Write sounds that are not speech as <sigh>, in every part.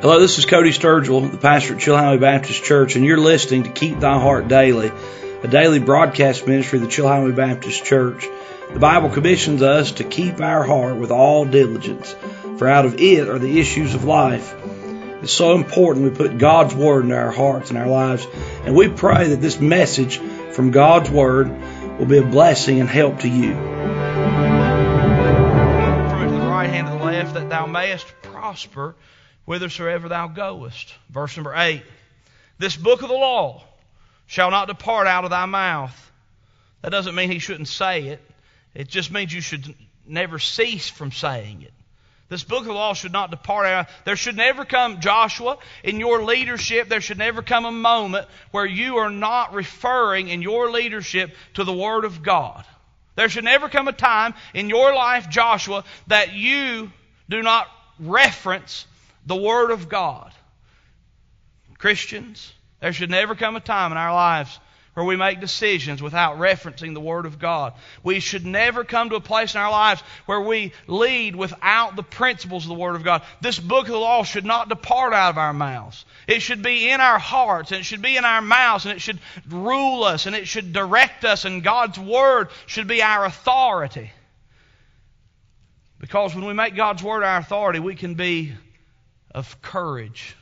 Hello, this is Cody Sturgill, the pastor at Chilhowee Baptist Church, and you're listening to Keep Thy Heart Daily, a daily broadcast ministry of the Chilhowee Baptist Church. The Bible commissions us to keep our heart with all diligence, for out of it are the issues of life. It's so important we put God's Word into our hearts and our lives, and we pray that this message from God's Word will be a blessing and help to you. From the right hand to the left, that thou mayest prosper whithersoever thou goest. Verse number 8 This book of the law shall not depart out of thy mouth. That doesn't mean he shouldn't say it, it just means you should never cease from saying it. This book of the law should not depart out. There should never come, Joshua, in your leadership, there should never come a moment where you are not referring in your leadership to the Word of God. There should never come a time in your life, Joshua, that you do not reference the Word of God. Christians, there should never come a time in our lives where we make decisions without referencing the Word of God. We should never come to a place in our lives where we lead without the principles of the Word of God. This book of the law should not depart out of our mouths. It should be in our hearts, and it should be in our mouths, and it should rule us, and it should direct us, and God's Word should be our authority. Because when we make God's Word our authority, we can be of courage.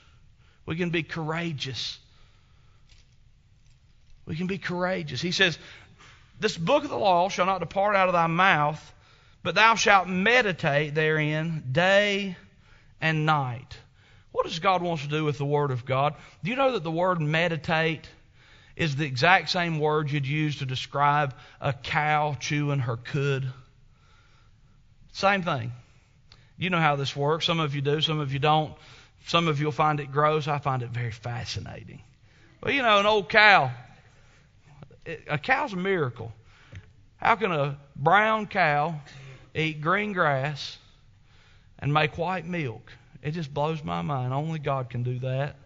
We can be courageous. We can be courageous. He says, This book of the law shall not depart out of thy mouth, but thou shalt meditate therein day and night. What does God want to do with the Word of God? Do you know that the word meditate is the exact same word you'd use to describe a cow chewing her cud? Same thing. You know how this works. Some of you do, some of you don't. Some of you will find it gross. I find it very fascinating. Well, you know, an old cow, a cow's a miracle. How can a brown cow eat green grass and make white milk? It just blows my mind. Only God can do that.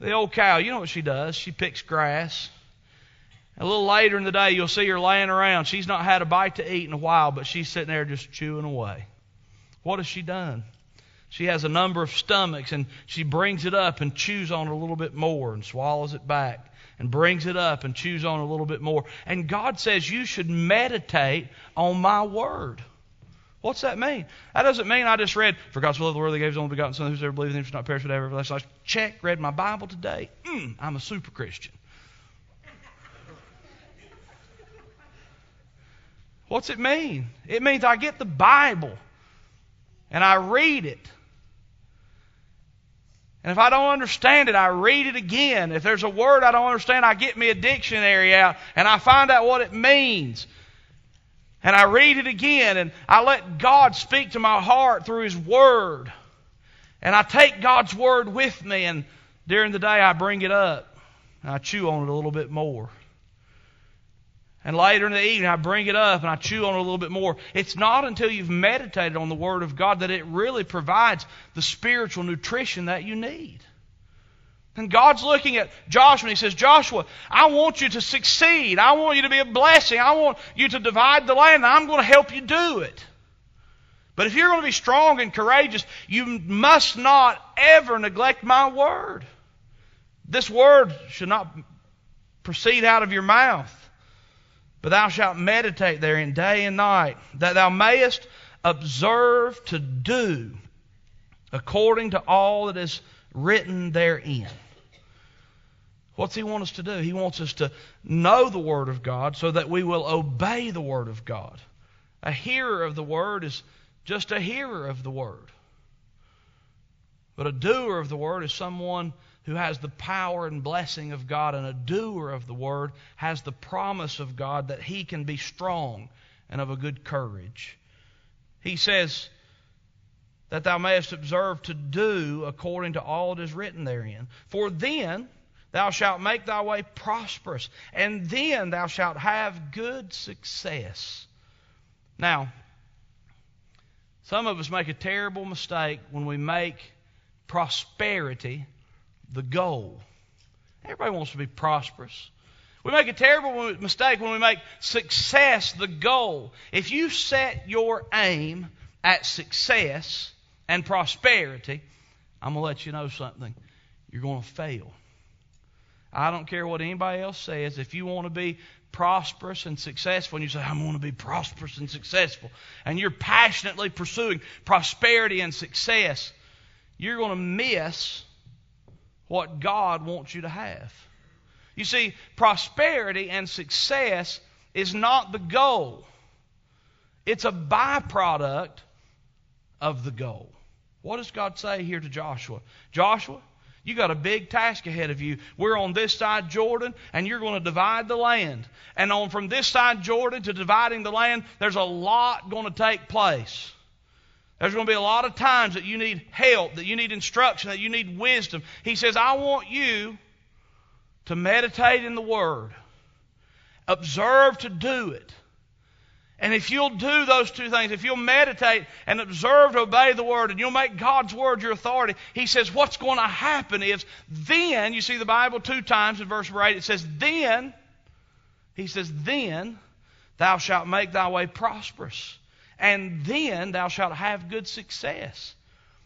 The old cow, you know what she does? She picks grass. A little later in the day, you'll see her laying around. She's not had a bite to eat in a while, but she's sitting there just chewing away. What has she done? She has a number of stomachs, and she brings it up and chews on it a little bit more and swallows it back and brings it up and chews on a little bit more. And God says you should meditate on my word. What's that mean? That doesn't mean I just read, For God so the world, He gave His only begotten Son, whosoever believes in Him shall not perish have everlasting life. Check, read my Bible today. Mm, I'm a super Christian. What's it mean? It means I get the Bible and I read it. And if I don't understand it, I read it again. If there's a word I don't understand, I get me a dictionary out and I find out what it means. And I read it again and I let God speak to my heart through His Word. And I take God's Word with me and during the day I bring it up and I chew on it a little bit more. And later in the evening, I bring it up and I chew on it a little bit more. It's not until you've meditated on the Word of God that it really provides the spiritual nutrition that you need. And God's looking at Joshua and He says, Joshua, I want you to succeed. I want you to be a blessing. I want you to divide the land, and I'm going to help you do it. But if you're going to be strong and courageous, you must not ever neglect my word. This word should not proceed out of your mouth. But thou shalt meditate therein day and night, that thou mayest observe to do according to all that is written therein. What's he want us to do? He wants us to know the Word of God so that we will obey the Word of God. A hearer of the Word is just a hearer of the Word. But a doer of the Word is someone who has the power and blessing of God, and a doer of the word has the promise of God that he can be strong and of a good courage. He says, That thou mayest observe to do according to all that is written therein. For then thou shalt make thy way prosperous, and then thou shalt have good success. Now, some of us make a terrible mistake when we make prosperity the goal. Everybody wants to be prosperous. We make a terrible mistake when we make success the goal. If you set your aim at success and prosperity, I'm going to let you know something. You're going to fail. I don't care what anybody else says. If you want to be prosperous and successful, and you say, I'm going to be prosperous and successful, and you're passionately pursuing prosperity and success, you're going to miss what God wants you to have. You see, prosperity and success is not the goal, it's a byproduct of the goal. What does God say here to Joshua? Joshua, you got a big task ahead of you. We're on this side Jordan, and you're going to divide the land. And on from this side Jordan to dividing the land, there's a lot going to take place. There's going to be a lot of times that you need help, that you need instruction, that you need wisdom. He says, I want you to meditate in the Word, observe to do it. And if you'll do those two things, if you'll meditate and observe to obey the Word, and you'll make God's Word your authority, He says what's going to happen is then, you see the Bible two times in verse 8, it says, then, He says, then thou shalt make thy way prosperous, and then thou shalt have good success.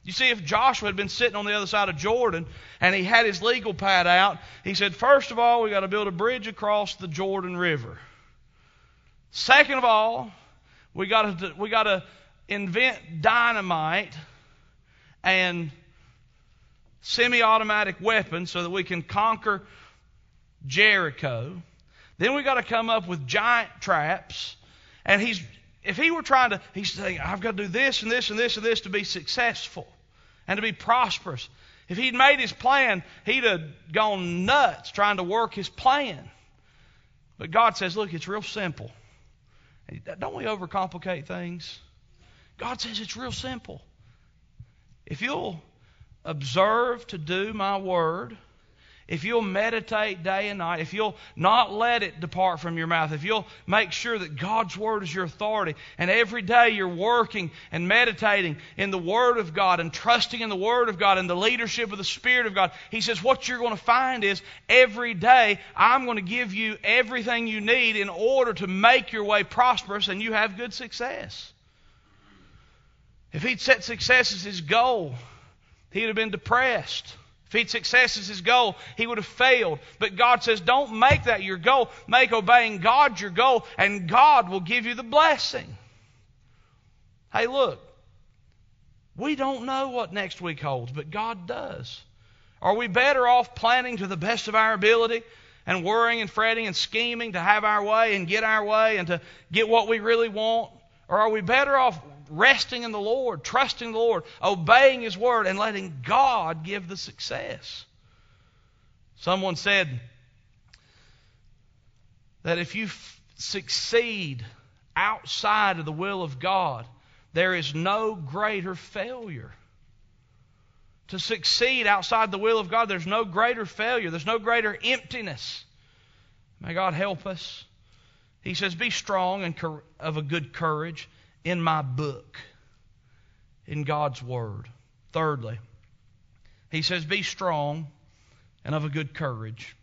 You see, if Joshua had been sitting on the other side of Jordan and he had his legal pad out, he said, first of all, we've got to build a bridge across the Jordan River. Second of all, we got to we got to invent dynamite and semi-automatic weapons so that we can conquer Jericho. Then we got to come up with giant traps. And he's if he were trying to he's saying I've got to do this and this and this and this to be successful and to be prosperous. If he'd made his plan, he'd have gone nuts trying to work his plan. But God says, look, it's real simple. Don't we overcomplicate things? God says it's real simple. If you'll observe to do my word, if you'll meditate day and night, if you'll not let it depart from your mouth, if you'll make sure that God's Word is your authority, and every day you're working and meditating in the Word of God and trusting in the Word of God and the leadership of the Spirit of God, He says what you're going to find is every day I'm going to give you everything you need in order to make your way prosperous and you have good success. If He'd set success as His goal, He'd have been depressed. If he'd success as his goal, he would have failed. But God says, don't make that your goal. Make obeying God your goal, and God will give you the blessing. Hey, look, we don't know what next week holds, but God does. Are we better off planning to the best of our ability and worrying and fretting and scheming to have our way and get our way and to get what we really want? Or are we better off resting in the Lord, trusting the Lord, obeying His word, and letting God give the success. Someone said that if you f- succeed outside of the will of God, there is no greater failure. To succeed outside the will of God, there's no greater failure, there's no greater emptiness. May God help us. He says, Be strong and of a good courage in my book, in God's Word. Thirdly, he says, Be strong and of a good courage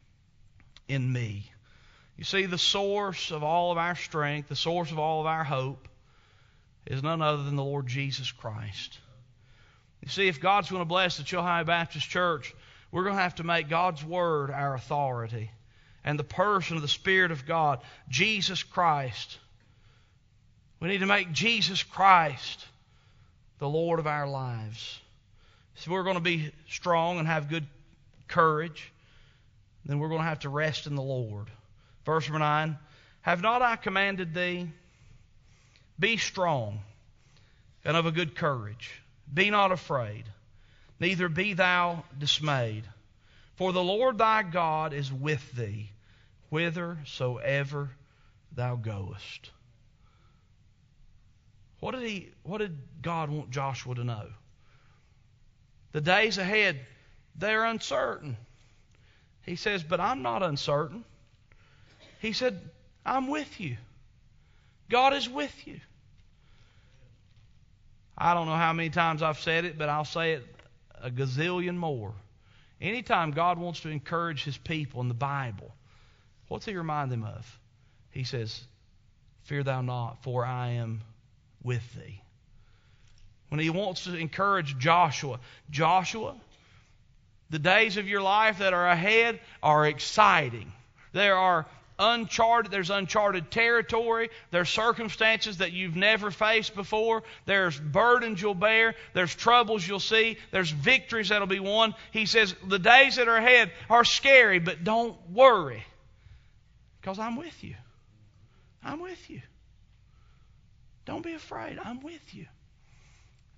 in me. You see, the source of all of our strength, the source of all of our hope, is none other than the Lord Jesus Christ. You see, if God's going to bless the Chilhowee Baptist Church, we're going to have to make God's Word our authority and the person of the Spirit of God, Jesus Christ, we need to make Jesus Christ the Lord of our lives. So we're going to be strong and have good courage. Then we're going to have to rest in the Lord. Verse number 9 Have not I commanded thee? Be strong and of a good courage. Be not afraid, neither be thou dismayed. For the Lord thy God is with thee whithersoever thou goest. What did he what did God want Joshua to know? The days ahead, they're uncertain. He says, But I'm not uncertain. He said, I'm with you. God is with you. I don't know how many times I've said it, but I'll say it a gazillion more. Anytime God wants to encourage his people in the Bible, what's he remind them of? He says, Fear thou not, for I am with thee. When he wants to encourage Joshua, Joshua, The days of your life that are ahead are exciting. There are uncharted there's uncharted territory. There's circumstances that you've never faced before. There's burdens you'll bear. There's troubles you'll see. There's victories that'll be won. He says the days that are ahead are scary but don't worry because i'm with you. I'm with you don't be afraid i'm with you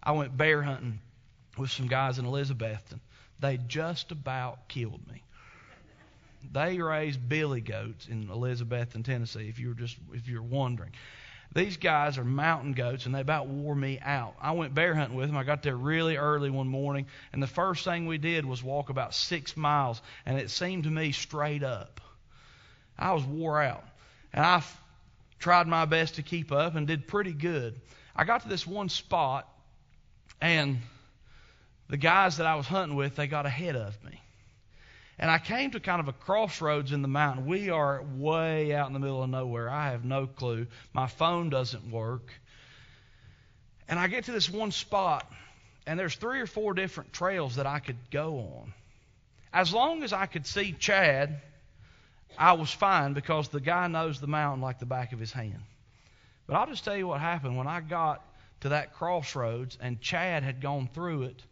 i went bear hunting with some guys in elizabethton they just about killed me they raise billy goats in Elizabethton Tennessee. If you were just if you're wondering, these guys are mountain goats, and they about wore me out. I went bear hunting with them. I got there really early one morning, and the first thing we did was walk about six miles, and it seemed to me straight up. I was wore out, and I tried my best to keep up and did pretty good. I got to this one spot, and the guys that I was hunting with, they got ahead of me. And I came to kind of a crossroads in the mountain. We are way out in the middle of nowhere. I have no clue. My phone doesn't work. And I get to this one spot, and there's three or four different trails that I could go on. As long as I could see Chad, I was fine because the guy knows the mountain like the back of his hand. But I'll just tell you what happened when I got to that crossroads and Chad had gone through it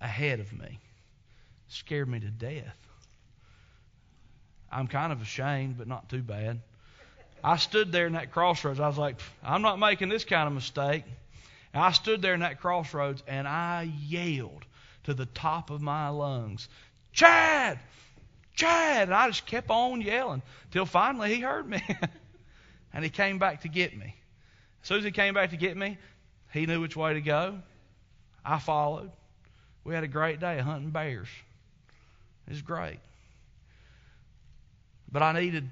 ahead of me. It scared me to death. I'm kind of ashamed, but not too bad. I stood there in that crossroads. I was like, I'm not making this kind of mistake. And I stood there in that crossroads and I yelled to the top of my lungs, Chad! Chad! And I just kept on yelling till finally he heard me. <laughs> and he came back to get me. As soon as he came back to get me, he knew which way to go. I followed. We had a great day hunting bears. It was great. But I needed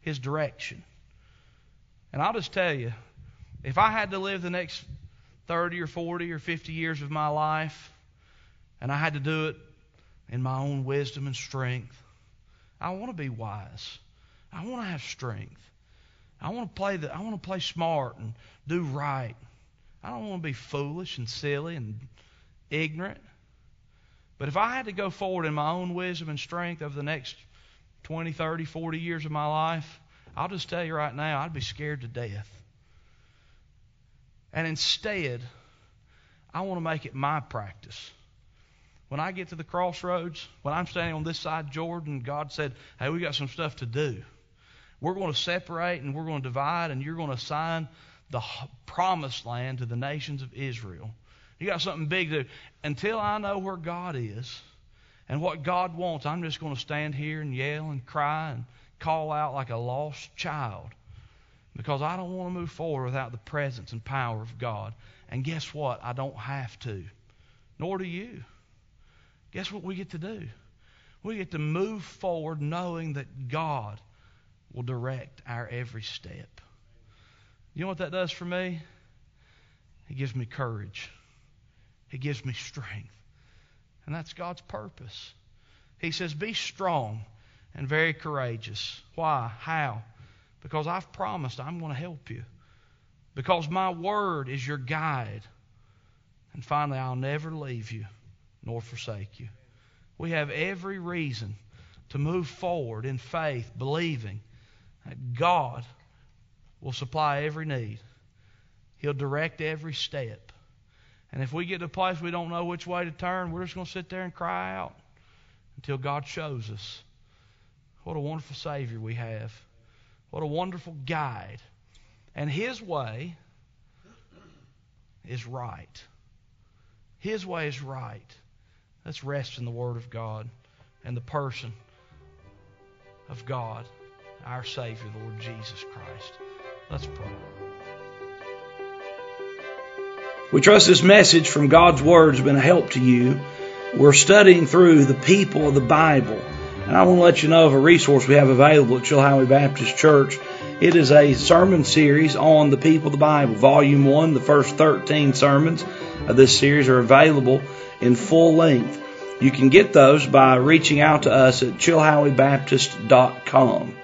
his direction. And I'll just tell you, if I had to live the next 30 or 40 or 50 years of my life, and I had to do it in my own wisdom and strength, I want to be wise. I want to have strength. I want to play the, I want to play smart and do right. I don't want to be foolish and silly and ignorant. But if I had to go forward in my own wisdom and strength over the next 20, 30, 40 years of my life, I'll just tell you right now, I'd be scared to death. And instead, I want to make it my practice. When I get to the crossroads, when I'm standing on this side Jordan, God said, Hey, we got some stuff to do. We're going to separate and we're going to divide, and you're going to assign the promised land to the nations of Israel. You got something big to do. Until I know where God is, and what God wants, I'm just going to stand here and yell and cry and call out like a lost child because I don't want to move forward without the presence and power of God. And guess what? I don't have to, nor do you. Guess what we get to do? We get to move forward knowing that God will direct our every step. You know what that does for me? It gives me courage. It gives me strength. And that's God's purpose. He says, Be strong and very courageous. Why? How? Because I've promised I'm going to help you. Because my word is your guide. And finally, I'll never leave you nor forsake you. We have every reason to move forward in faith, believing that God will supply every need. He'll direct every step. And if we get to a place we don't know which way to turn, we're just going to sit there and cry out until God shows us. What a wonderful Savior we have. What a wonderful guide. And His way is right. His way is right. Let's rest in the Word of God and the person of God, our Savior, the Lord Jesus Christ. Let's pray. We trust this message from God's Word has been a help to you. We're studying through the people of the Bible. And I want to let you know of a resource we have available at Chilhowee Baptist Church. It is a sermon series on the people of the Bible. Volume 1, the first 13 sermons of this series are available in full length. You can get those by reaching out to us at chilhoweebaptist.com.